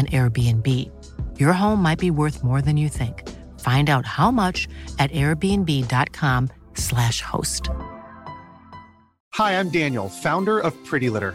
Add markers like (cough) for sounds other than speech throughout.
an Airbnb. Your home might be worth more than you think. Find out how much at airbnb.com/slash host. Hi, I'm Daniel, founder of Pretty Litter.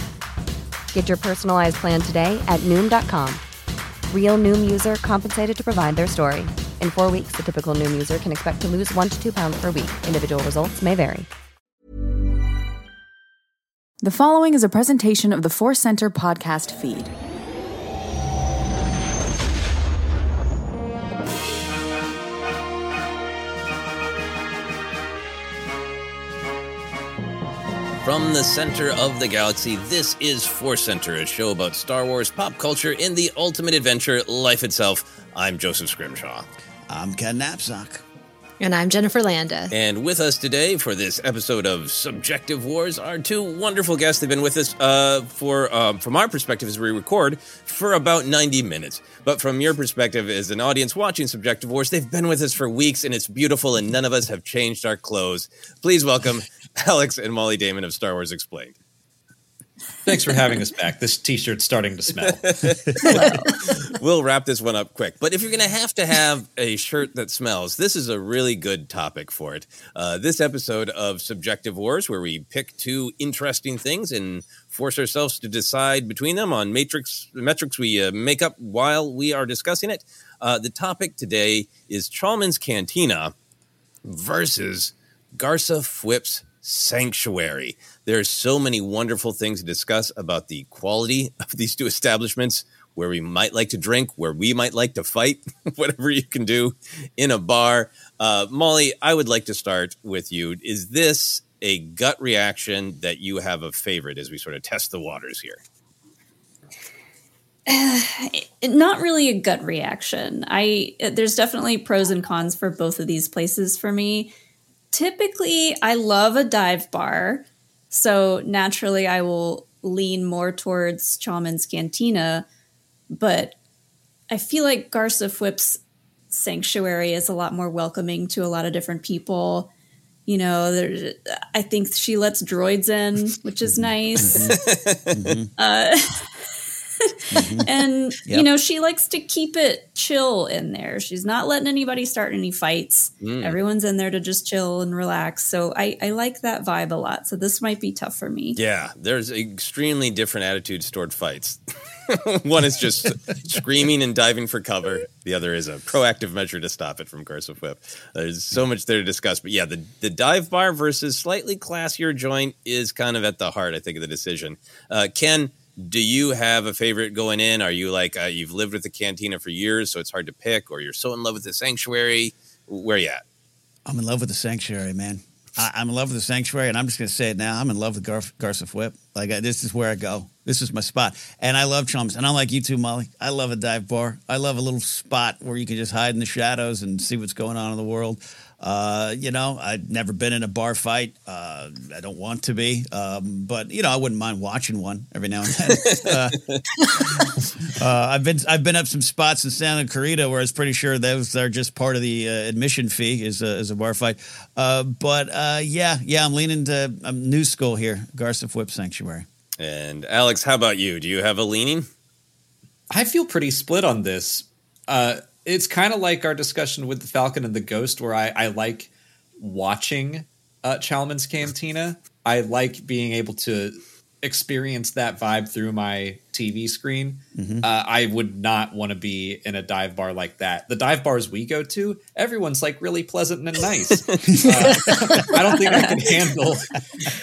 Get your personalized plan today at Noom.com. Real Noom user compensated to provide their story. In four weeks, the typical Noom user can expect to lose one to two pounds per week. Individual results may vary. The following is a presentation of the Force Center podcast feed. From the center of the galaxy, this is Force Center, a show about Star Wars pop culture in the ultimate adventure, life itself. I'm Joseph Scrimshaw. I'm Ken Napzok. And I'm Jennifer Landa. And with us today for this episode of Subjective Wars are two wonderful guests. They've been with us uh, for, uh, from our perspective as we record, for about 90 minutes. But from your perspective as an audience watching Subjective Wars, they've been with us for weeks and it's beautiful and none of us have changed our clothes. Please welcome (laughs) Alex and Molly Damon of Star Wars Explained. Thanks for having us back. This t-shirt's starting to smell. (laughs) we'll wrap this one up quick. But if you're going to have to have a shirt that smells, this is a really good topic for it. Uh, this episode of Subjective Wars, where we pick two interesting things and force ourselves to decide between them on matrix metrics we uh, make up while we are discussing it. Uh, the topic today is Chalmun's Cantina versus Garsa Fwip's Sanctuary. There are so many wonderful things to discuss about the quality of these two establishments, where we might like to drink, where we might like to fight, (laughs) whatever you can do in a bar. Uh, Molly, I would like to start with you. Is this a gut reaction that you have a favorite as we sort of test the waters here? (sighs) Uh, not really a gut reaction. I there's definitely pros and cons for both of these places for me. Typically, I love a dive bar, so naturally I will lean more towards Chalmun's Cantina, but I feel like Garsa Fwip's sanctuary is a lot more welcoming to a lot of different people. You know, there, I think she lets droids in, which is nice. mm-hmm. uh, (laughs) mm-hmm. (laughs) and yep. you know she likes to keep it chill in there. She's not letting anybody start any fights. Mm. everyone's in there to just chill and relax. So I, I like that vibe a lot. So this might be tough for me. Yeah there's extremely different attitudes toward fights. (laughs) One is just (laughs) screaming and diving for cover. The other is a proactive measure to stop it from Garsa Fwip. there's so much there to discuss. But yeah the, the dive bar versus slightly classier joint is kind of at the heart i think of the decision. Uh, ken do you have a favorite going in? Are you like uh, you've lived with the cantina for years, so it's hard to pick, or you're so in love with the sanctuary? Where you at? I'm in love with the sanctuary, man. I, am in love with the sanctuary, and I'm just going to say it now. I'm in love with Gar- Garsa Fwip. Like I, this is where I go. This is my spot, and I love chums. And I'm like you too, Molly. I love a dive bar. I love a little spot where you can just hide in the shadows and see what's going on in the world. Uh, you know, I've never been in a bar fight. Uh, I don't want to be, um, but you know, I wouldn't mind watching one every now and then. (laughs) uh, uh, I've been I've been up some spots in Santa Clarita where I was pretty sure those are just part of the uh, admission fee is a, is a bar fight. Uh, but yeah, yeah, I'm leaning to I'm new school here, Garsa Fwip Sanctuary. And Alex, how about you? Do you have a leaning? I feel pretty split on this. Uh, it's kind of like our discussion with the Falcon and the Ghost, where I, I like watching uh, Chalmun's Cantina. I like being able to experience that vibe through my TV screen. Mm-hmm. Uh, I would not want to be in a dive bar like that. The dive bars we go to, everyone's like really pleasant and nice. (laughs) uh, I don't think I can handle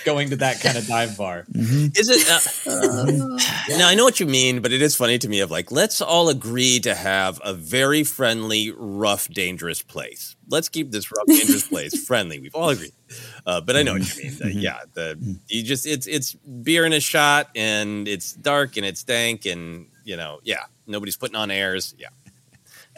going to that kind of dive bar. Mm-hmm. Is it? Uh, now I know what you mean, but it is funny to me. Of like, let's all agree to have a very friendly, rough, dangerous place. Let's keep this rough, dangerous place (laughs) friendly. We've all agreed. Uh, but I know what you mean. Mm-hmm. yeah, the you just it's it's beer in a shot, and it's dark, and it's stank, and you know, yeah, nobody's putting on airs. Yeah. (laughs)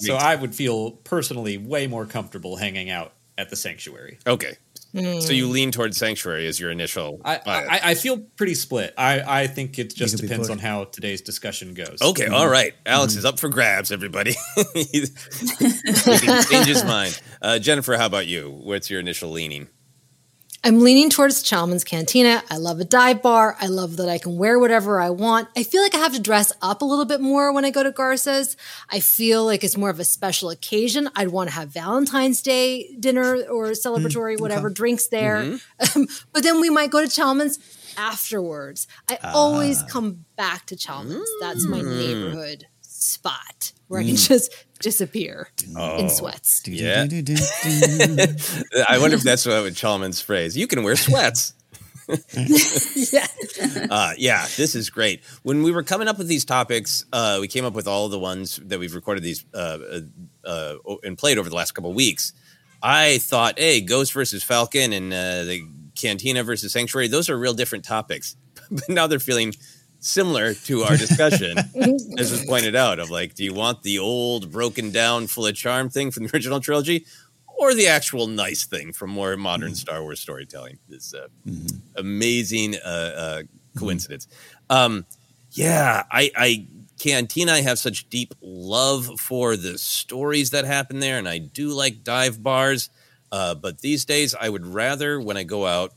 So I would feel personally way more comfortable hanging out at the sanctuary. Okay. Mm. So you lean towards sanctuary as your initial. I, I, I, feel pretty split. I, I think it just depends on how today's discussion goes. Okay, mm. all right. Alex mm. is up for grabs. Everybody, (laughs) (laughs) he can change his mind. Uh, Jennifer, how about you? What's your initial leaning? I'm leaning towards Chalmun's Cantina. I love a dive bar. I love that I can wear whatever I want. I feel like I have to dress up a little bit more when I go to Garsa's. I feel like it's more of a special occasion. I'd want to have Valentine's Day dinner or celebratory, mm, whatever, okay. drinks there. Mm-hmm. (laughs) but then we might go to Chalmun's afterwards. I uh, always come back to Chalmun's. Mm, That's my mm. neighborhood spot where I can mm. just disappear oh, in sweats. Yeah. (laughs) I wonder if that's what Chalmun's phrase. You can wear sweats. (laughs) yeah. Uh, yeah, this is great. When we were coming up with these topics, uh, we came up with all the ones that we've recorded these uh, uh, uh and played over the last couple weeks. I thought, hey, Ghost versus Falcon and uh, the Cantina versus Sanctuary, those are real different topics. (laughs) but now they're feeling similar to our (laughs) discussion, as was (laughs) pointed out, of like, do you want the old, broken down, full of charm thing from the original trilogy, or the actual nice thing from more modern mm-hmm. Star Wars storytelling? This uh, mm-hmm. amazing uh, uh, coincidence. Mm-hmm. Um, yeah, I, I Cantina, I have such deep love for the stories that happen there, and I do like dive bars. Uh, but these days, I would rather, when I go out,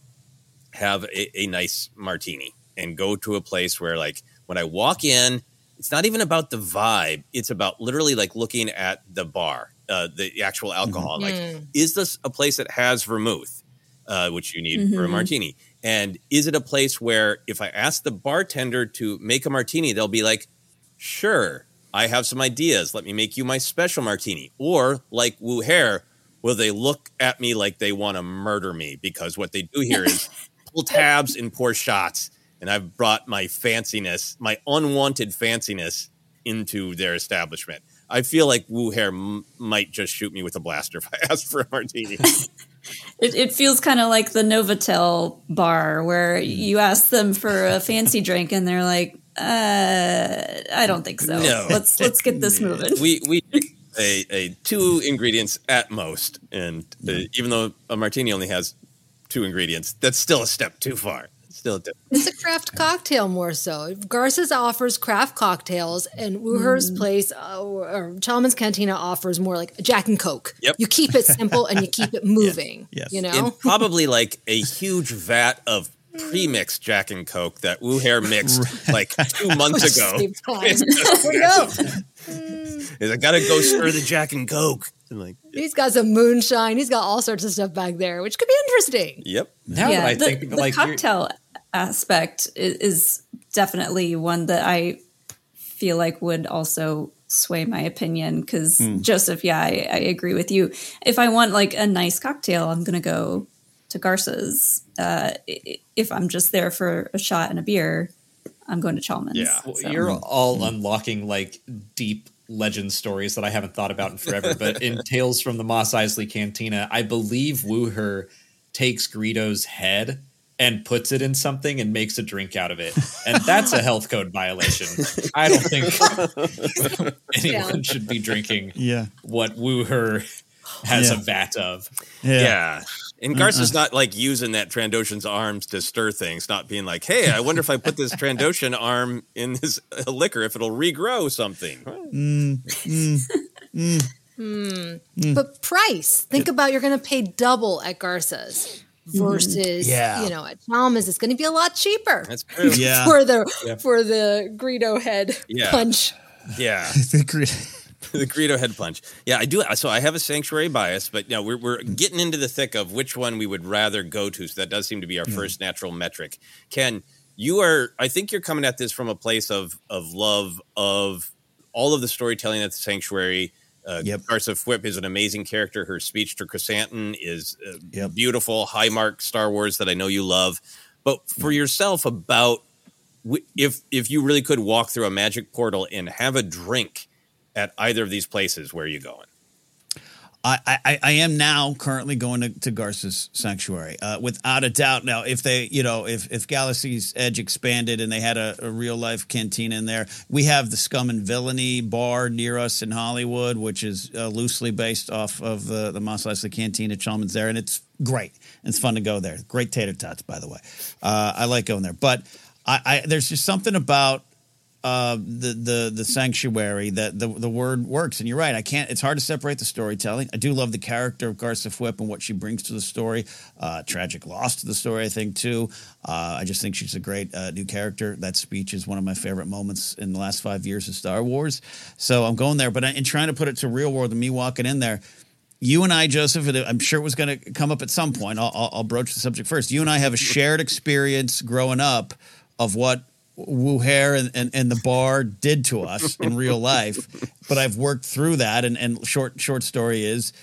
have a, a nice martini and go to a place where like when I walk in, it's not even about the vibe. It's about literally like looking at the bar, uh, the actual alcohol. Mm-hmm. Like, mm. is this a place that has vermouth, uh, which you need mm-hmm. for a mm-hmm. martini? And is it a place where if I ask the bartender to make a martini, they'll be like, sure, I have some ideas. Let me make you my special martini. Or like Wuher, will they look at me like they want to murder me? Because what they do here is (laughs) pull tabs and pour shots and I've brought my fanciness, my unwanted fanciness, into their establishment. I feel like Wuher m- might just shoot me with a blaster if I (laughs) ask for a martini. (laughs) it, it, feels kind of like the Novotel bar where you ask them for a fancy drink and they're like, Uh, I don't think so. No. Let's let's get this (laughs) moving. We we a, a two ingredients at most, and uh, even though a martini only has two ingredients, that's still a step too far. Still, a. It's a craft cocktail more so. Garsa's offers craft cocktails, and Wuher's place uh, or Chalmun's Cantina offers more like Jack and Coke. Yep. You keep it simple and you (laughs) keep it moving. Yes. You know? and probably like a huge vat of pre-mixed Jack and Coke that Wuher mixed like two months (laughs) ago. Is (laughs) time. It's just no. massive. He's like, gotta go stir the Jack and Coke. I'm like, He's got some moonshine. He's got all sorts of stuff back there, which could be interesting. yep. Now that I the, think, the like, you're- cocktail aspect is, is definitely one that I feel like would also sway my opinion because Hmm. Joseph, yeah, I, I agree with you. If I want like a nice cocktail, I'm gonna go to Garsa's. Uh, i- i- if I'm just there for a shot and a beer, I'm going to Chalmun's. Yeah. Well, So- You're all unlocking like deep legend stories that I haven't thought about in forever. but in (laughs) Tales from the Mos Eisley Cantina, I believe Wuher takes Greedo's head and puts it in something and makes a drink out of it. And that's a health code violation. I don't think (laughs) anyone should be drinking Yeah. what Wuher has Yeah. a vat of. Yeah. And Garsa's Uh-uh. not like using that Trandoshan's arms to stir things, not being like, hey, I wonder if I put this Trandoshan arm in this uh, (laughs) liquor, if it'll regrow something. Mm, mm, mm. (laughs) Hmm. But price, think about you're going to pay double at Garsa's Mm-hmm. versus, Yeah. you know, at Chalmun's. It's going to be a lot cheaper That's true. (laughs) Yeah. for the Yeah. for the Greedo head Yeah. punch. Yeah. (laughs) The gre- (laughs) the Greedo head punch. Yeah, I do. So I have a sanctuary bias, but you know, we're, we're getting into the thick of which one we would rather go to. So that does seem to be our hmm. first natural metric. Ken, you are, I think you're coming at this from a place of, of love of all of the storytelling at the sanctuary. Uh, Yep. Garsa Fwip is an amazing character. Her speech to Krrsantan is uh, Yep. beautiful, high mark Star Wars that I know you love. But for yourself, about w- if if you really could walk through a magic portal and have a drink at either of these places, where are you going? I, I, I am now currently going to, to Sanctuary, uh, without a doubt. Now, if they, you know, if, if Galaxy's Edge expanded and they had a, a real life cantina in there, we have the Scum and Villainy bar near us in Hollywood, which is uh, loosely based off of the, the Mos Eisley Cantina. Chalmun's there, and it's great. It's fun to go there. Great tater tots, by the way. Uh, I like going there, but I, I there's just something about uh, the the the sanctuary that the the word works. And you're right. I can't. It's hard to separate the storytelling. I do love the character of Garsa Fwip and what she brings to the story. Uh, tragic loss to the story, I think too. Uh, I just think she's a great uh, new character. That speech is one of my favorite moments in the last five years of Star Wars. So I'm going there. But I, in trying to put it to real world and me walking in there. You and I, Joseph, I'm sure it was going to come up at some point. I'll, I'll broach the subject first. You and I have a shared experience growing up of what Wuher and, and, and the bar did to us in (laughs) real life. But I've worked through that. And, and short short story is,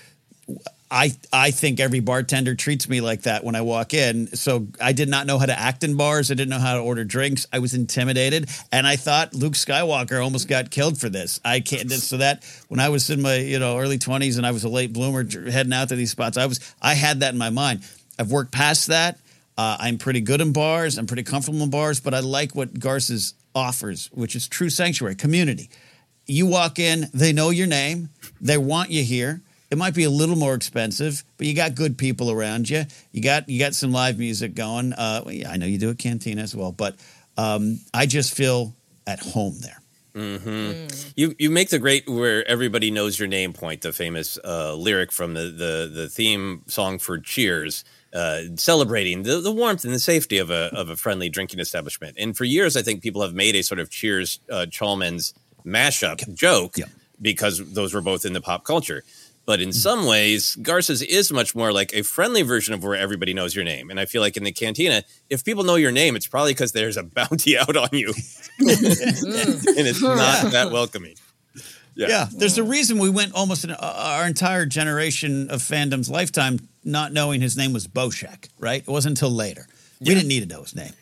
I I think every bartender treats me like that when I walk in. So I did not know how to act in bars. I didn't know how to order drinks. I was intimidated, and I thought Luke Skywalker almost got killed for this. I can't. So that when I was in my you know early twenties and I was a late bloomer heading out to these spots, I was I had that in my mind. I've worked past that. Uh, I'm pretty good in bars. I'm pretty comfortable in bars, but I like what Garsa's offers, which is true sanctuary community. You walk in, they know your name, they want you here. It might be a little more expensive, but you got good people around you. You got you got some live music going. Uh, well, yeah, I know you do a cantina as well, but um, I just feel at home there. hmm You you make the great where everybody knows your name point, the famous uh, lyric from the, the the theme song for Cheers, uh, celebrating the, the warmth and the safety of a of a friendly drinking establishment. And for years, I think people have made a sort of Cheers uh, Chalmun's mashup joke because those were both in the pop culture. But in some ways, Garsa's is much more like a friendly version of where everybody knows your name. And I feel like in the cantina, if people know your name, it's probably because there's a (laughs) bounty out on you. (laughs) and it's not that welcoming. Yeah. there's a reason we went almost an, uh, our entire generation of fandom's lifetime not knowing his name was Bossk, right? It wasn't until later. We didn't need to know his name.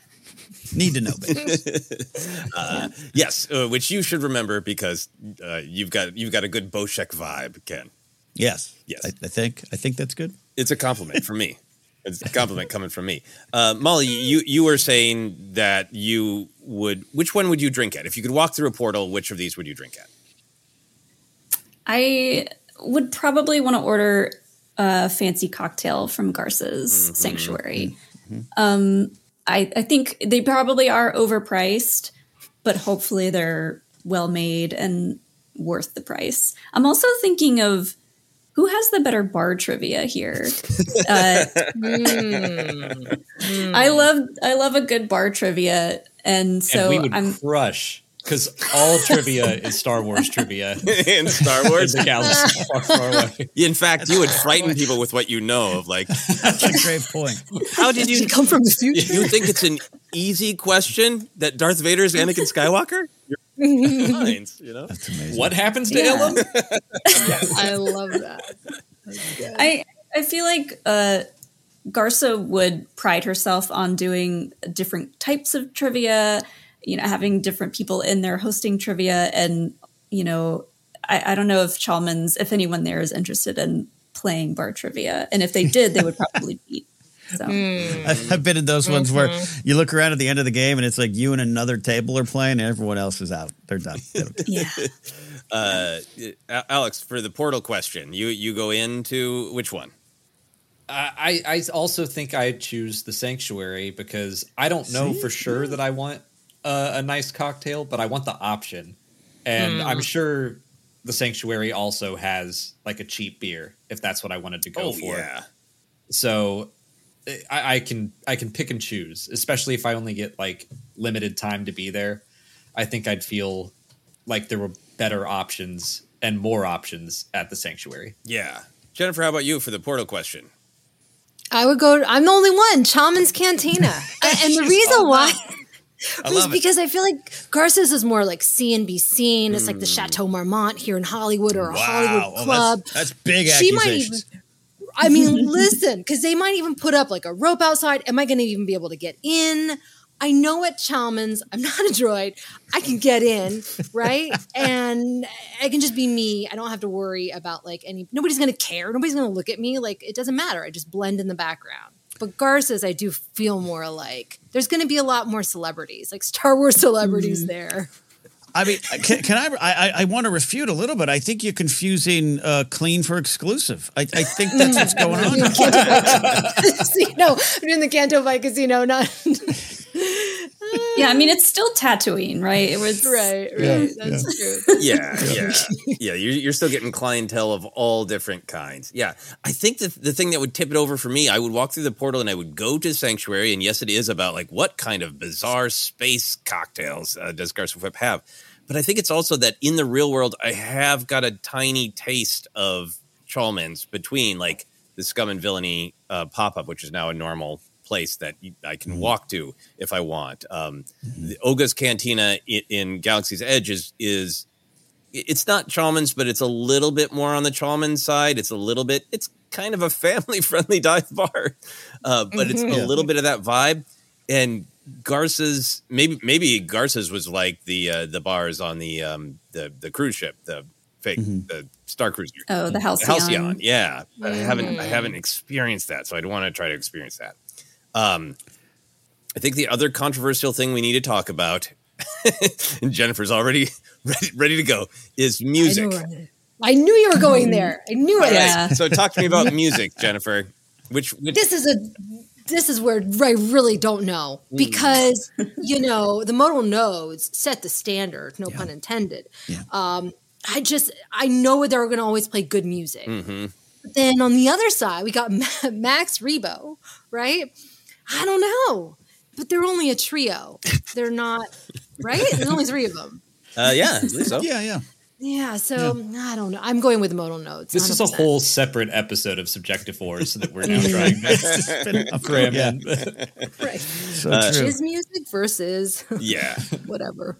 Need to know basis. (laughs) uh, yes, uh, which you should remember because uh, you've got you've got a good Bossk vibe, Ken. Yes. Yes. I, I think I think that's good. It's a compliment for me. (laughs) It's a compliment coming from me. Uh, Molly, you you were saying that you would. Which one would you drink at? If you could walk through a portal, which of these would you drink at? I would probably want to order a fancy cocktail from Garsa's mm-hmm. Sanctuary. Mm-hmm. Um, I, I think they probably are overpriced, but hopefully they're well made and worth the price. I'm also thinking of who has the better bar trivia here. (laughs) Uh, mm, mm. I love I love a good bar trivia, and so and we would I'm crush because all trivia (laughs) is Star Wars trivia (laughs) in Star Wars. in the galaxy (laughs) far, far away. In fact, you would frighten people with what you know of. Like, that's a great point. How did you come from the future? You think it's an easy question that Darth Vader is Anakin Skywalker? Minds, you know, that's amazing. What happens to yeah. Ilum? I love that. I I feel like uh, Garsa would pride herself on doing different types of trivia you know, having different people in there hosting trivia. And, you know, I, I don't know if Chalmun's, if anyone there is interested in playing bar trivia. And if they (laughs) did, they would probably beat. So. Mm. I've been in those ones mm-hmm. where you look around at the end of the game and it's like you and another table are playing and everyone else is out. They're done. yeah. (laughs) Uh, Alex, for the portal question, you you go into which one? I I also think I choose the sanctuary because I don't know See? for sure that I want a, a nice cocktail, but I want the option. And mm. I'm sure the sanctuary also has like a cheap beer if that's what I wanted to go oh, for. Yeah. So I, I, can I can pick and choose, especially if I only get like limited time to be there. I think I'd feel like there were better options and more options at the sanctuary. Yeah. Jennifer, how about you for the portal question? I would go. I'm the only one. Chalmun's Cantina, (laughs) and the reason why Love because I feel like Garsa's is more like see and be seen. It's mm. like the hmm. Chateau Marmont here in Hollywood or a wow. Hollywood club. Oh, that's, that's, big she Might even, I mean, (laughs) listen, because they might even put up like a rope outside. Am I going to even be able to get in? I know at Chalmun's, I'm not a droid. I can get in, right? and I can just be me. I don't have to worry about like any, nobody's going to care. Nobody's going to look at me. Like it doesn't matter. I just blend in the background. But Garsa's, I do feel more like there's going to be a lot more celebrities, like Star Wars celebrities mm-hmm. there. I mean, can, can I, I? I want to refute a little bit. I think you're confusing uh, clean for exclusive. I, I think that's what's (laughs) going on. (laughs) no, I'm doing the Canto Bight Casino, not (laughs) yeah, I mean it's (laughs) still Tatooine, right? It was right, right. Yeah, That's yeah. true. Yeah, (laughs) yeah, yeah. You're, you're still getting clientele of all different kinds. Yeah, I think the the thing that would tip it over for me, I would walk through the portal and I would go to Sanctuary, and yes, it is about like what kind of bizarre space cocktails uh, does Garson Whip have, but I think it's also that in the real world, I have got a tiny taste of Chalmun's between like the scum and villainy uh, pop up, which is now a normal place that I can mm-hmm. walk to if I want. Um, mm-hmm. Oga's Cantina in, in, Galaxy's Edge is is it's not Chalmun's, but it's a little bit more on the Chalmun's side. It's a little bit. It's kind of a (laughs) family friendly dive bar, uh, but mm-hmm. it's a mm-hmm. little bit of that vibe. And Garsa's maybe maybe Garsa's was like the uh, the bars on the um, the the cruise ship, the fake mm-hmm. the Star Cruiser. Oh, the Halcyon. The Halcyon, yeah. Mm. I haven't I haven't experienced that, so I'd want to try to experience that. Um, I think the other controversial thing we need to talk about, and (laughs) Jennifer's already (laughs) ready, ready to go, is music. I knew, I knew you were going there. I knew it. Yeah. So talk to me about music, Jennifer. Which, which this is a this is where I really don't know hmm. because you know the modal nodes set the standard, no yeah. pun intended. Yeah. Um, I just I know they're going to always play good music. Mm-hmm. Then on the other side, we got (laughs) Max Rebo, right? I don't know, but they're only a trio. They're not (laughs) right. There's only three of them. Uh, yeah, so. yeah, yeah. Yeah, so yeah. I don't know. I'm going with modal nodes. This 100%. is a whole separate episode of Subjective Force that we're now (laughs) trying to (laughs) cram in. right. So uh, His music versus yeah, whatever.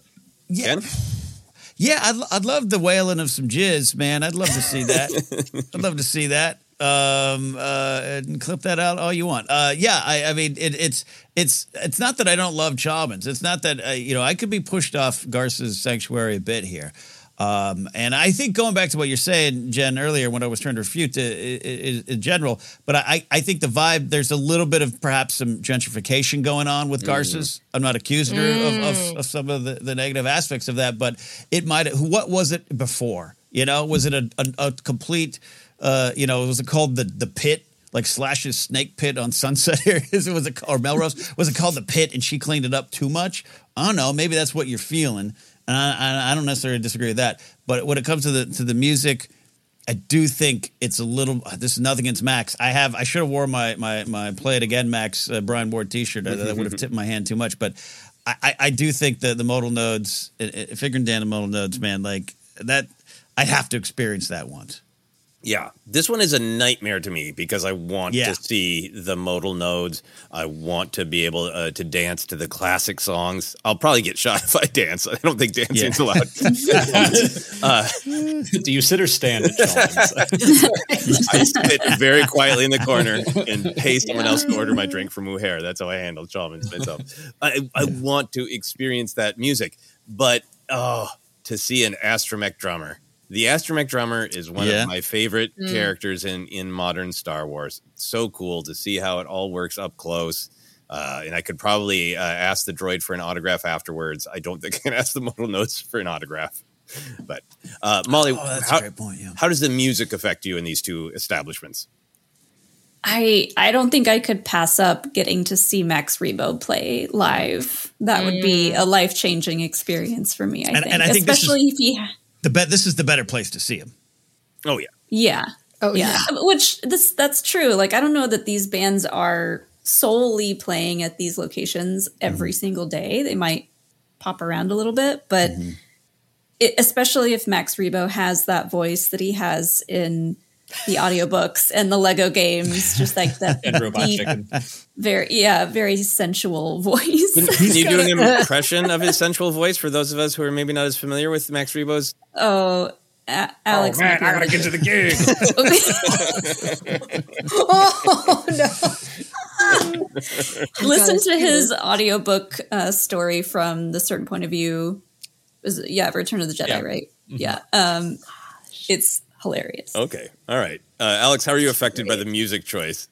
Yeah. Ken? Yeah, I'd, I'd love the wailing of some jizz, man. I'd love to see that. I'd love to see that um, uh, and clip that out all you want. Uh, yeah, I, I mean, it, it's it's it's not that I don't love Chalmun's. It's not that uh, you know I could be pushed off Garsa's sanctuary a bit here. Um, and I think going back to what you're saying, Jen, earlier when I was trying to refute to, in, in general, but I, I think the vibe, there's a little bit of perhaps some gentrification going on with Garsa's. Mm. I'm not accusing her of, of, mm. of, some of the, the negative aspects of that, but it might, what was it before? You know, was it a, a, a complete, uh, you know, was it called the, the pit? Like Slash's snake pit on Sunset areas, (laughs) was it or Melrose? Was it called the pit, and she cleaned it up too much? I don't know. Maybe that's what you're feeling and I, I, don't necessarily disagree with that. But when it comes to the to the music, I do think it's a little. This is nothing against Max. I have. I should have worn my my my play it again Max uh, Brian Ward T-shirt. that would have (laughs) tipped my hand too much. But I, I do think that the modal nodes, Figrin D'an the modal nodes, man, like that. I'd have to experience that once. Yeah, this one is a nightmare to me because I want yeah. to see the modal nodes. I want to be able uh, to dance to the classic songs. I'll probably get shot (laughs) if I dance. I don't think dancing's yeah. allowed. (laughs) uh, (laughs) Do you sit or stand at I sit very quietly in the corner and pay someone else to order my drink from Wuher. That's how I handle Chalmun's myself. I, I want to experience that music, but oh, to see an astromech drummer the astromech drummer is one yeah. of my favorite mm. characters in in modern Star Wars. so cool to see how it all works up close. Uh, and I could probably uh, ask the droid for an autograph afterwards. I don't think I can (laughs) ask the modal nodes for an autograph. (laughs) But uh, Molly, oh, how, point, yeah. how does the music affect you in these two establishments? I I don't think I could pass up getting to see Max Rebo play live. That would be mm. a life changing experience for me. I and, think, and I think especially is, if he the bet this is the better place to see him. Oh yeah. Yeah. Oh yeah. yeah. Which this that's true. Like I don't know that these bands are solely playing at these locations every mm-hmm. single day. They might pop around a little bit, but mm-hmm. it, especially if Max Rebo has that voice that he has in the audiobooks and the Lego games, just like that (laughs) and Robot deep, Chicken. Very yeah, very sensual voice. Can, can (laughs) you do an (laughs) impression of his sensual voice for those of us who are maybe not as familiar with Max Rebo's? Oh, a- Alex. Oh man, I gotta get to the gig. oh no. Listen to his audiobook uh, story from the certain point of view. Was yeah, Return of the Jedi, yeah. right? Mm-hmm. Yeah. Um, it's hilarious. Okay. All right. Uh, Alex, how are you affected by the music choice?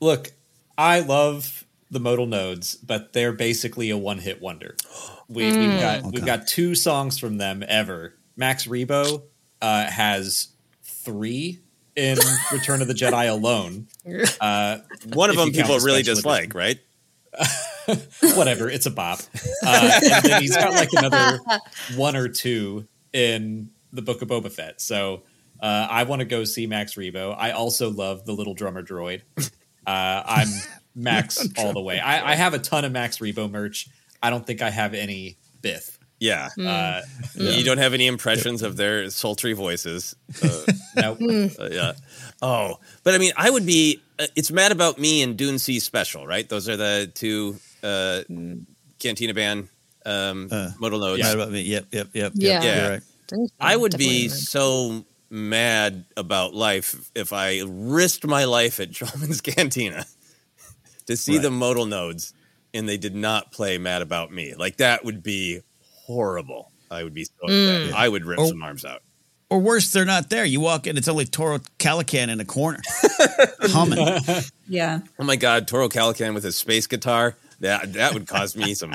Look, I love the modal nodes, but they're basically a one hit wonder. We, have mm. got okay. we've got two songs from them ever. Max Rebo uh, has three in (laughs) Return of the Jedi alone. (laughs) Uh, one of them people really dislike, right? (laughs) Whatever, it's a bop. Uh, and then he's got like another one or two in the Book of Boba Fett. So uh, I want to go see Max Rebo. I also love the little drummer droid. Uh, I'm (laughs) Max all the way. I, I, have a ton of Max Rebo merch. I don't think I have any Biff. Yeah. Mm. Uh, yeah. You don't have any impressions of their sultry voices. Uh, (laughs) nope. Uh, yeah. Oh, but I mean, I would be. Uh, it's Mad About Me and Dune Sea Special, right? Those are the two uh, Cantina band um, modal nodes. Mad About Me. Yep. Yep. Yep. Yeah. Yep, yeah. Right. I would be so mad about life if I risked my life at (laughs) Chalmun's Cantina to see right. the modal nodes and they did not play Mad About Me. Like that would be horrible. I would be so mm. I would rip or, some arms out. Or worse, they're not there. You walk in, it's only Toro Calican in a corner, (laughs) humming. Yeah. Oh my God, Toro Calican with his space guitar. That that would cause me some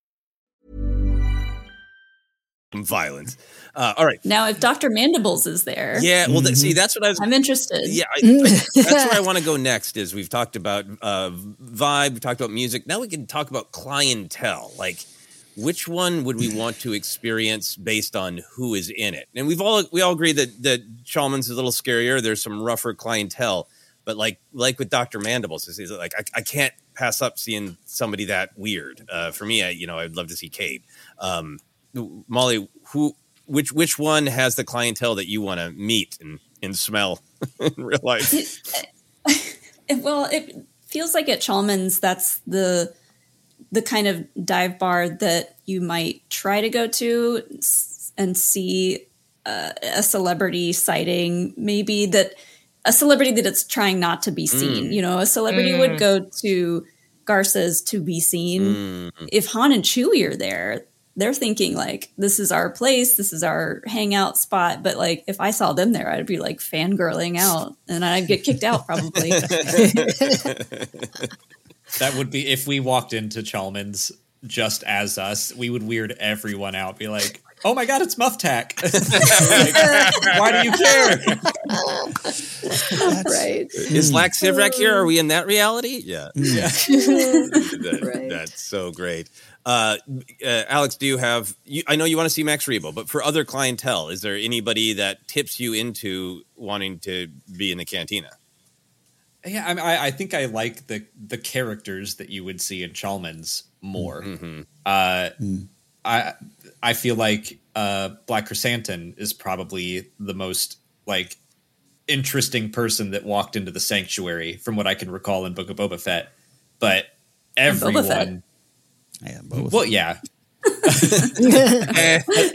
Violence. Uh, all right. Now, if Dr. Mandibles is there. Yeah, well, th- see, that's what I was. I'm interested. Yeah, I, (laughs) I, that's where I want to go next. Is we've talked about uh, vibe, we talked about music. Now we can talk about clientele. Like, which one would we want to experience based on who is in it? And we've all we all agree that that Chalmun's is a little scarier. There's some rougher clientele, but like like with Doctor Mandibles, is like I, I can't pass up seeing somebody that weird. Uh, for me, I you know I'd love to see Kate. Um, Molly, who which which one has the clientele that you want to meet and, and smell in real life? Well, it feels like at Chalmun's, that's the the kind of dive bar that you might try to go to and see uh, a celebrity sighting, maybe that a celebrity that it's trying not to be seen. Mm. You know, a celebrity Mm. would go to Garsa's to be seen. Mm. If Han and Chewie are there, they're thinking like, this is our place, this is our hangout spot. But like, if I saw them there, I'd be like fangirling out and I'd get kicked out probably. (laughs) That would be if we walked into Chalmun's just as us, we would weird everyone out. Be like, "Oh my god, it's Muftak! Like, (laughs) why do you care?" (laughs) right. Is Lak Sivrak here? Are we in that reality? Yeah. Yeah. (laughs) That- That's so great. Uh, uh, Alex, do you have? You, I know you want to see Max Rebo, but for other clientele, is there anybody that tips you into wanting to be in the cantina? Yeah, I, mean, I, I think I like the the characters that you would see in Chalmun's more. Mm-hmm. Uh, I I feel like uh, Black Krrsantan is probably the most like interesting person that walked into the sanctuary, from what I can recall in Book of Boba Fett. But And Boba Fett. everyone, well, yeah, (laughs)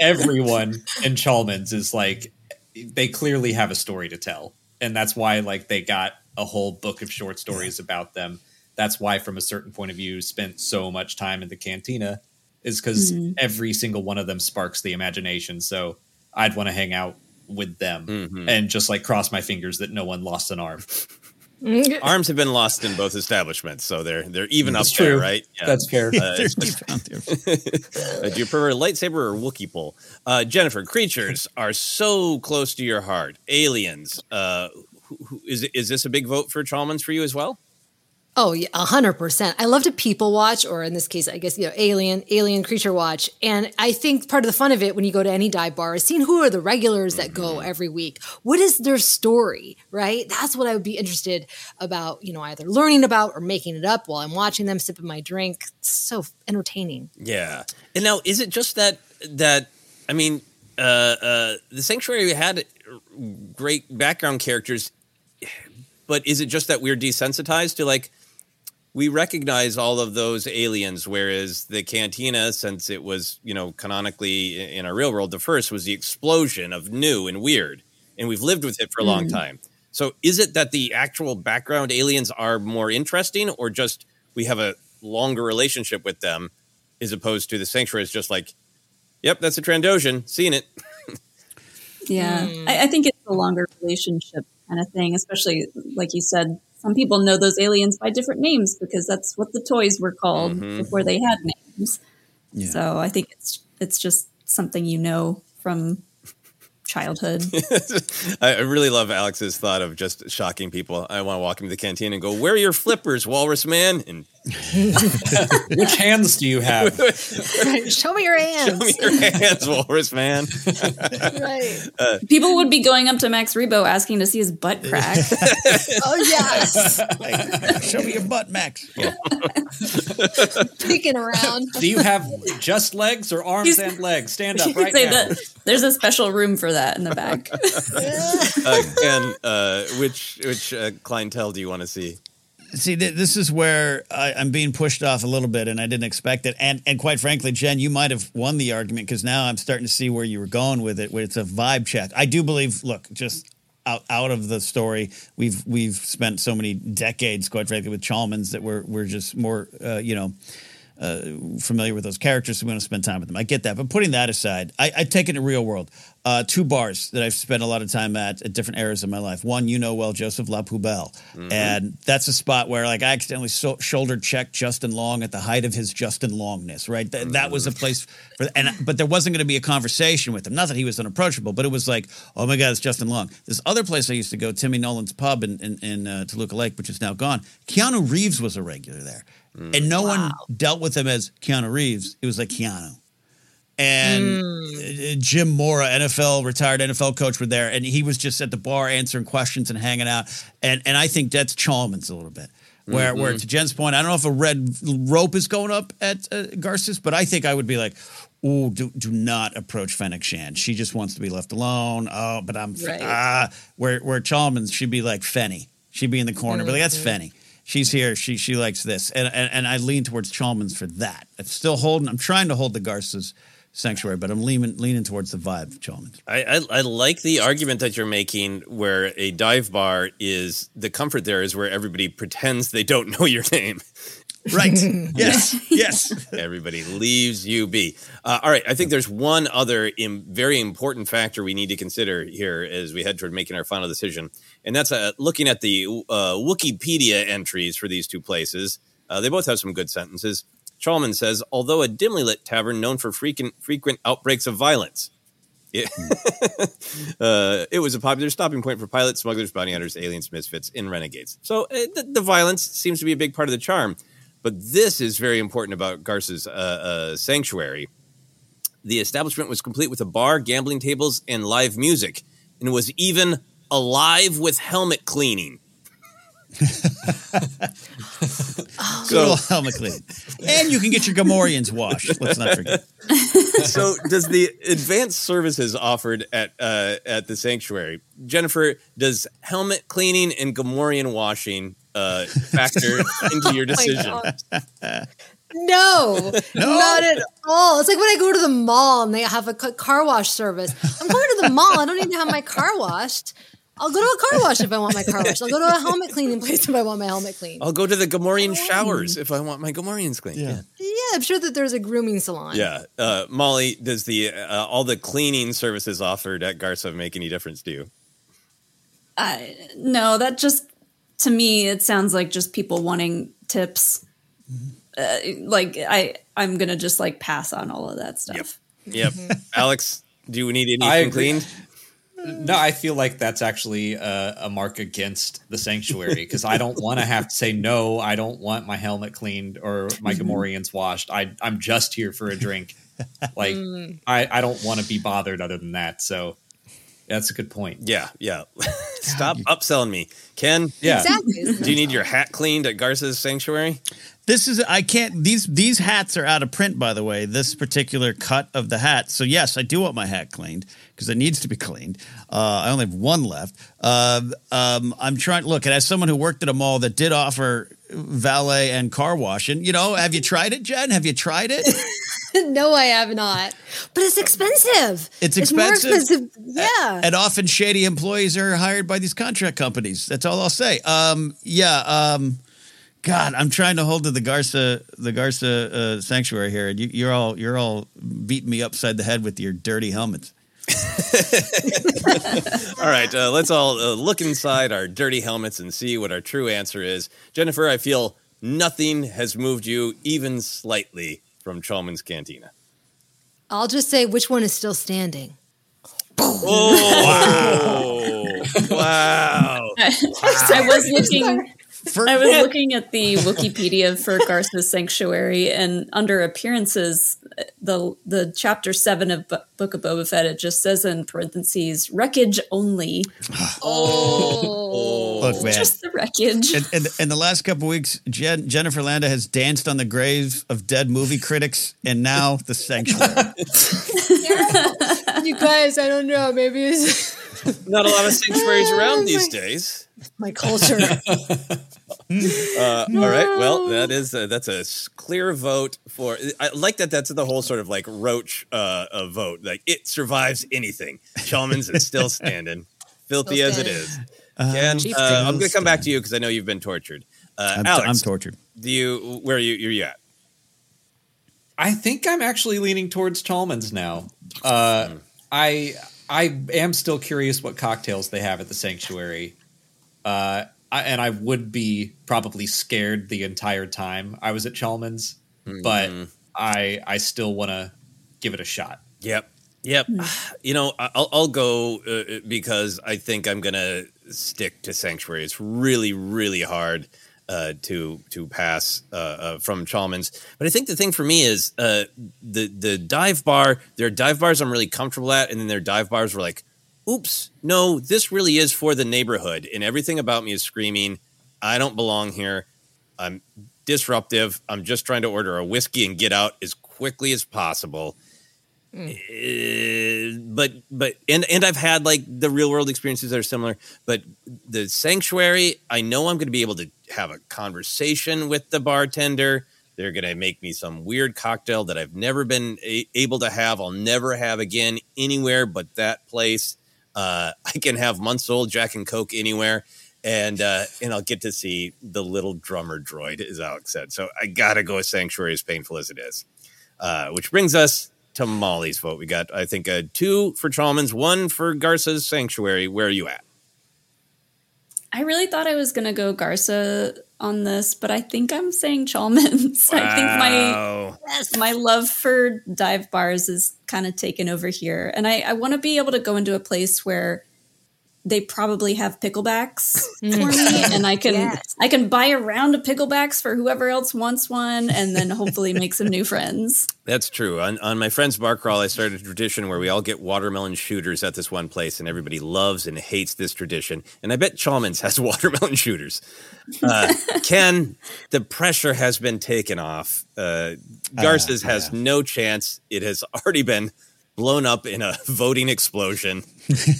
everyone in Chalmun's is like they clearly have a story to tell, and that's why like they got a whole book of short stories about them. That's why, from a certain point of view, spent so much time in the cantina is because Mhm. every single one of them sparks the imagination. So I'd want to hang out with them Mhm. and just like cross my fingers that no one lost an arm. (laughs) Arms have been lost in both establishments, so they're they're even That's up there, true. right? That's fair. Uh, (laughs) (laughs) uh, do you prefer lightsaber or Wookiee pull? Uh, Jennifer, creatures are so close to your heart. Aliens. Uh, who, who, is is this a big vote for Chalmers for you as well? Oh yeah, a hundred percent. I love to people watch, or in this case, I guess you know, alien, alien creature watch. And I think part of the fun of it when you go to any dive bar is seeing who are the regulars that go every week. What is their story, right? That's what I would be interested about. You know, either learning about or making it up while I'm watching them, sipping my drink. It's so entertaining. Yeah. And now, is it just that that I mean, uh, uh, the sanctuary had great background characters, but is it just that we're desensitized to like we recognize all of those aliens, whereas the cantina, since it was you know canonically in our real world, the first was the explosion of new and weird, and we've lived with it for a long Mm. time. So, is it that the actual background aliens are more interesting, or just we have a longer relationship with them, as opposed to the sanctuary is just like, yep, that's a Trandoshan, seen it. Yeah, Hmm. I, I think it's a longer relationship kind of thing, especially like you said. Some people know those aliens by different names because that's what the toys were called Mhm. before they had names. Yeah. So I think it's it's just something you know from childhood. (laughs) I I really love Alex's thought of just shocking people. I want to walk into the canteen and go, "Where are your flippers, Walrus Man?" And (laughs) Which hands do you have? (laughs) Show me your hands. Show me your hands, Walrus Man. (laughs) right. Uh, People would be going up to Max Rebo asking to see his butt crack. Oh yes, Show me your butt, Max. peeking around. Do you have just legs or arms and legs? Stand up right say now. that there's a special room for that in the back. uh, Ken, uh, which which uh, clientele do you want to see? See, th- this is where I, I'm being pushed off a little bit, and I didn't expect it. And and quite frankly, Jen, you might have won the argument because now I'm starting to see where you were going with it. Where it's a vibe check. I do believe. Look, just out out of the story, we've we've spent so many decades, quite frankly, with Chalmun's that we're we're just more, uh, you know. Uh, familiar with those characters, so we want to spend time with them. I get that, but putting that aside, I, I take it in the real world. Uh, two bars that I've spent a lot of time at at different eras of my life. One, you know well, Joseph La Poubelle, Mhm. and that's a spot where like I accidentally so- shoulder checked Justin Long at the height of his Justin Longness. Right, Th- that was a place for, and but there wasn't going to be a conversation with him. Not that he was unapproachable, but it was like, oh my god, it's Justin Long. This other place I used to go, Timmy Nolan's Pub in in, in uh, Toluca Lake, which is now gone. Keanu Reeves was a regular there, and no one dealt with him as Keanu Reeves. It was like Keanu and uh, Jim Mora, NFL retired NFL coach, were there, and he was just at the bar answering questions and hanging out. And and I think that's Chalmun's a little bit. Where where Mhm. to Jen's point, I don't know if a red rope is going up at uh, Garsa's, but I think I would be like, "Oh, do do not approach Fennec Shand. She just wants to be left alone." Oh, but I'm Right. ah. Where where Chalmun's, she'd be like Fenny. She'd be in the corner, but like, that's Mhm. Fenny. She's here. She she likes this, and and, and I lean towards Chalmun's for that. I'm still holding. I'm trying to hold the Garsa's sanctuary, but I'm leaning leaning towards the vibe of Chalmun's. I, I, I like the argument that you're making where a dive bar is the comfort there is where everybody pretends they don't know your name. (laughs) Right. (laughs) yes. Yes. (laughs) Everybody leaves you be. Uh, all right. I think there's one other Im- very important factor we need to consider here as we head toward making our final decision. And that's uh, looking at the uh, Wikipedia entries for these two places. Uh, they both have some good sentences. Chalmun's says, although a dimly lit tavern known for frequent, frequent outbreaks of violence. It, (laughs) uh, it was a popular stopping point for pilots, smugglers, bounty hunters, aliens, misfits, and renegades. So uh, the, the violence seems to be a big part of the charm. But this is very important about Garsa's uh, uh, sanctuary. The establishment was complete with a bar, gambling tables, and live music, and was even alive with helmet cleaning. (laughs) Good old helmet clean. And you can get your Gamorreans washed. Let's not forget. (laughs) so does the advanced services offered at uh, at the sanctuary jennifer does helmet cleaning and gamorrean washing uh, factor (laughs) into your Oh my decision No, not at all. It's like when I go to the mall and they have a car wash service. I'm going to the mall. I don't need to have my car washed. I'll go to a car (laughs) wash if I want my car wash. I'll go to a helmet cleaning place if I want my helmet cleaned. I'll go to the Gamorrean showers if I want my Gamorreans cleaned. Yeah. Yeah, I'm sure that there's a grooming salon. Yeah. Uh, Molly, does the uh, all the cleaning services offered at Garsa make any difference to you? I no, that just to me it sounds like just people wanting tips. Uh, like I, I'm gonna just like pass on all of that stuff. Yep. Alex, do you need anything agree. cleaned? No, I feel like that's actually a, a mark against the sanctuary because I don't want to have to say no. I don't want my helmet cleaned or my Gamorreans washed. I I'm just here for a drink. Like Mm. I I don't want to be bothered other than that. So that's a good point. Yeah, yeah. (laughs) Stop upselling me, Ken. Yeah. Exactly. (laughs) Do you need your hat cleaned at Garsa's sanctuary? This is I can't these these hats are out of print by the way. This particular cut of the hat. So yes, I do want my hat cleaned because it needs to be cleaned. Uh, I only have one left. Um, um, I'm trying. Look, and as someone who worked at a mall that did offer valet and car washing, you know, have you tried it, Jen? Have you tried it? (laughs) (laughs) no, I have not. But it's expensive. It's more expensive. expensive. Yeah. and often shady employees are hired by these contract companies. That's all I'll say. Um, yeah. Um, God, I'm trying to hold to the Garsa the Garsa uh, sanctuary here, and you, you're all you're all beating me upside the head with your dirty helmets. (laughs) All right, uh, let's all uh, look inside our dirty helmets and see what our true answer is. Jennifer, I feel nothing has moved you even slightly from Chalmun's Cantina. I'll just say which one is still standing. Oh, wow. (laughs) I was looking. I was (laughs) looking at the Wikipedia for Garsa's Sanctuary, and under appearances, the the chapter seven of Bu- Book of Boba Fett it just says in parentheses wreckage only. (sighs) Oh. oh, Look, man. just the wreckage. In, in, in the last couple weeks, Jen, Jennifer Landa has danced on the graves of dead movie critics, and now the sanctuary. (laughs) you guys, I don't know. Maybe it's Not a lot of sanctuaries around (laughs) these days. My culture. (laughs) Uh, all right. Well, that is a, that's a clear vote for. I like that. That's the whole sort of like Roach uh, uh, vote. Like it survives anything. Chalmun's is still standing, (laughs) filthy Still as it is. standing. is. Ken, uh, I'm going to come back to you because I know you've been tortured. Uh, I'm, Alex, I'm tortured. do you where are you? You're you at? I think I'm actually leaning towards Chalmun's now. Uh, I I am still curious what cocktails they have at the sanctuary, uh, I, and I would be probably scared the entire time I was at Chalmun's, but I I still want to give it a shot. Yep. Yep. You know, I- I'll, I'll go uh, because I think I'm going to stick to Sanctuary. It's really, really hard uh, to to pass uh, uh, from Chalmun's. But I think the thing for me is uh, the the dive bar. There are dive bars I'm really comfortable at, and then there are dive bars where like, oops, no, this really is for the neighborhood, and everything about me is screaming, I don't belong here. I'm disruptive. I'm just trying to order a whiskey and get out as quickly as possible. Uh, but but and and I've had like the real world experiences that are similar. But the sanctuary, I know I'm going to be able to have a conversation with the bartender. They're going to make me some weird cocktail that I've never been a- able to have. I'll never have again anywhere but that place. Uh, (laughs) I can have months old Jack and Coke anywhere, and uh, and I'll get to see the little drummer droid, as Alex said. So I gotta go with Sanctuary, as painful as it is. Uh, which brings us to Molly's vote. We got, I think, uh, two for Chalmun's, one for Garsa's Sanctuary. Where are you at? I really thought I was to go Garsa on this, but I think I'm saying Chalmun's. (laughs) I think my Wow. my love for dive bars is kind of taken over here, and I, I want to be able to go into a place where they probably have picklebacks for me, (laughs) and I can Yes. I can buy a round of picklebacks for whoever else wants one, and then hopefully make some new friends. That's true. On, on my friend's bar crawl, I started a tradition where we all get watermelon shooters at this one place, and everybody loves and hates this tradition. And I bet Chalmun's has (laughs) watermelon shooters. Uh, (laughs) Ken, the pressure has been taken off. Uh, Garsa's has no chance. It has already been blown up in a (laughs) voting explosion.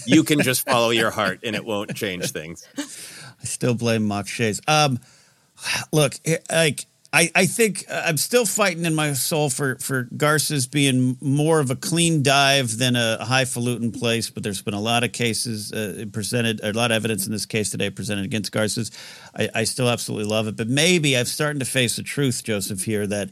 you can just follow your heart, and it won't change things. I still blame Mok Shaiz. Um, look, eh, like I, I think uh, I'm still fighting in my soul for for Garsa's being more of a clean dive than a highfalutin place. But there's been a lot of cases uh, presented, a lot of evidence in this case today presented against Garsa's. I, I still absolutely love it, but maybe I'm starting to face the truth, Joseph, here that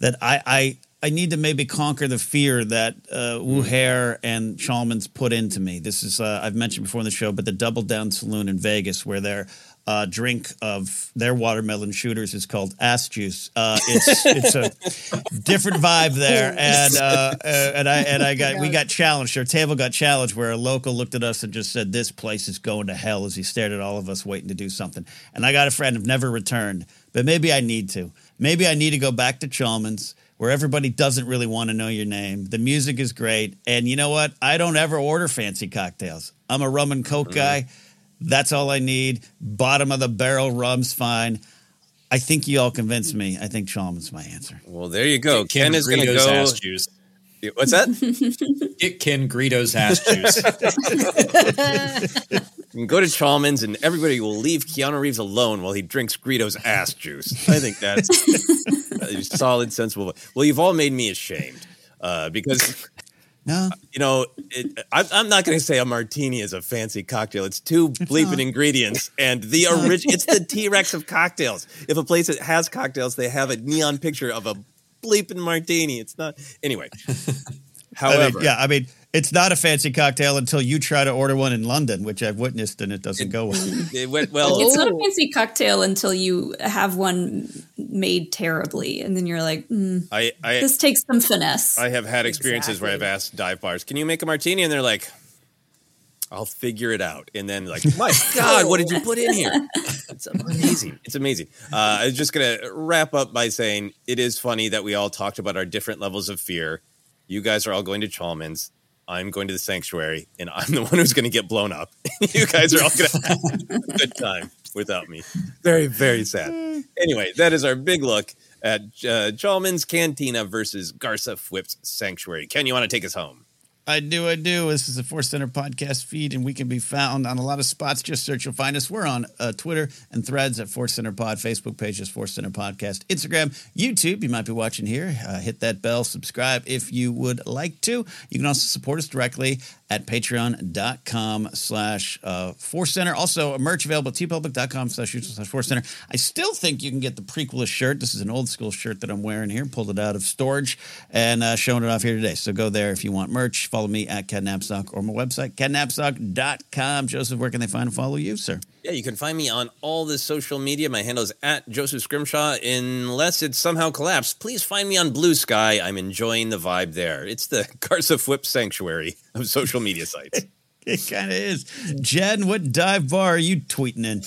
that I I, I need to maybe conquer the fear that uh, Wuher and Chalmun's put into me. This is uh, I've mentioned before in the show, but the Double Down Saloon in Vegas, where they're uh, drink of their watermelon shooters is called ass juice. Uh, it's (laughs) it's a different vibe there, and uh, uh, and I and I got we got challenged. Our table got challenged where a local looked at us and just said, "This place is going to hell." As he stared at all of us waiting to do something, and I got a friend who never returned, but maybe I need to. Maybe I need to go back to Chalmun's where everybody doesn't really want to know your name. The music is great. And you know what? I don't ever order fancy cocktails. I'm a rum and coke mm-hmm. guy. That's all I need. Bottom of the barrel rum's fine. I think you all convinced me. I think Chalmun's my answer. Well, there you go. Ken, Ken is going to go. ass juice. What's that? (laughs) Get Ken Greedo's ass juice. (laughs) You can go to Chalmun's and everybody will leave Keanu Reeves alone while he drinks Greedo's ass juice. I think that's a (laughs) solid, sensible. Well, you've all made me ashamed uh, because, (laughs) no, you know, it, I, I'm not going to say a martini is a fancy cocktail. It's two bleeping ingredients, (laughs) and the original. it's the T Rex of cocktails. If a place that has cocktails, they have a neon picture of a bleeping martini. It's not anyway. I mean, However, yeah, I mean, it's not a fancy cocktail until you try to order one in London, which I've witnessed, and it doesn't go well. (laughs) it went well. it's not a fancy cocktail until you have one made terribly, and then you're like, mm, I, I "This takes some finesse." I have had experiences where I've asked dive bars, "Can you make a martini?" and they're like, "I'll figure it out." And then like, "My (laughs) God, what did you put in here?" (laughs) It's amazing. It's amazing. Uh, I was just gonna wrap up by saying it is funny that we all talked about our different levels of fear. You guys are all going to Chalmun's. I'm going to the sanctuary, and I'm the (laughs) one who's going to get blown up. (laughs) you guys are all going to have a good time without me. Very, very sad. Anyway, that is our big look at uh, Chalmun's Cantina versus Garsa Fwip's Sanctuary. Ken, you want to take us home? I do, I do. This is a Force Center podcast feed, and we can be found on a lot of spots. Just search, you'll find us. We're on uh, Twitter and Threads at Force Center Pod, Facebook page Force Center Podcast, Instagram, YouTube. You might be watching here. Uh, hit that bell, subscribe if you would like to. You can also support us directly at patreon.com slash uh, Force Center. Also, merch available at teepublic.com slash slash Force Center. I still think you can get the prequelist shirt. This is an old school shirt that I'm wearing here. Pulled it out of storage and uh, showing it off here today. So go there if you want merch. Follow me at KenNapzok or my website, kennapzok.com. Joseph, where can they find and follow you, sir? Yeah, you can find me on all the social media. My handle is at Joseph Scrimshaw. Unless it's somehow collapsed, please find me on Blue Sky. I'm enjoying the vibe there. It's the (laughs) Garsa Fwip sanctuary of social media sites. (laughs) It kind of is. Jen, what dive bar are you tweeting in?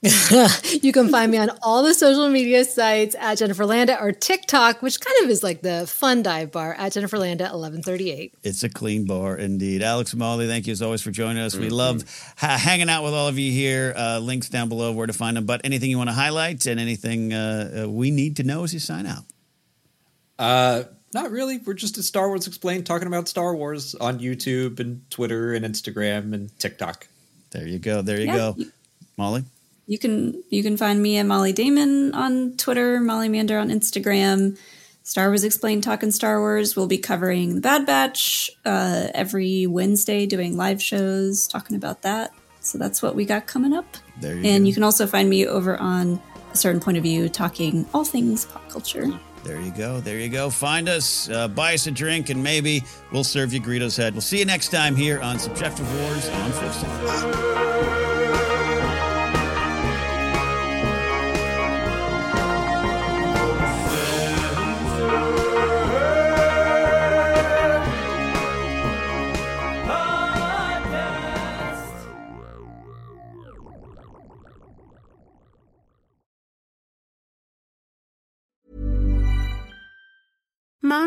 (laughs) you can find me on all the social media sites at Jennifer Landa or TikTok, which kind of is like the fun dive bar at Jennifer Landa 1138. It's a clean bar indeed. Alex Molly, thank you as always for joining us. We Mm-hmm. love ha- hanging out with all of you here. Uh, links down below where to find them. But anything you want to highlight and anything uh, uh, we need to know as you sign out? Uh, not really. We're just at Star Wars Explained talking about Star Wars on YouTube and Twitter and Instagram and TikTok. There you go. There you Yeah. go. Molly? You can you can find me and Molly Damon on Twitter, Molly Mander on Instagram. Star Wars Explained talking Star Wars. We'll be covering the Bad Batch uh, every Wednesday, doing live shows talking about that. So that's what we got coming up. There you and go. you can also find me over on a certain point of view, talking all things pop culture. There you go. There you go. Find us, uh, buy us a drink, and maybe we'll serve you Greedo's head. We'll see you next time here on Subjective Wars on Force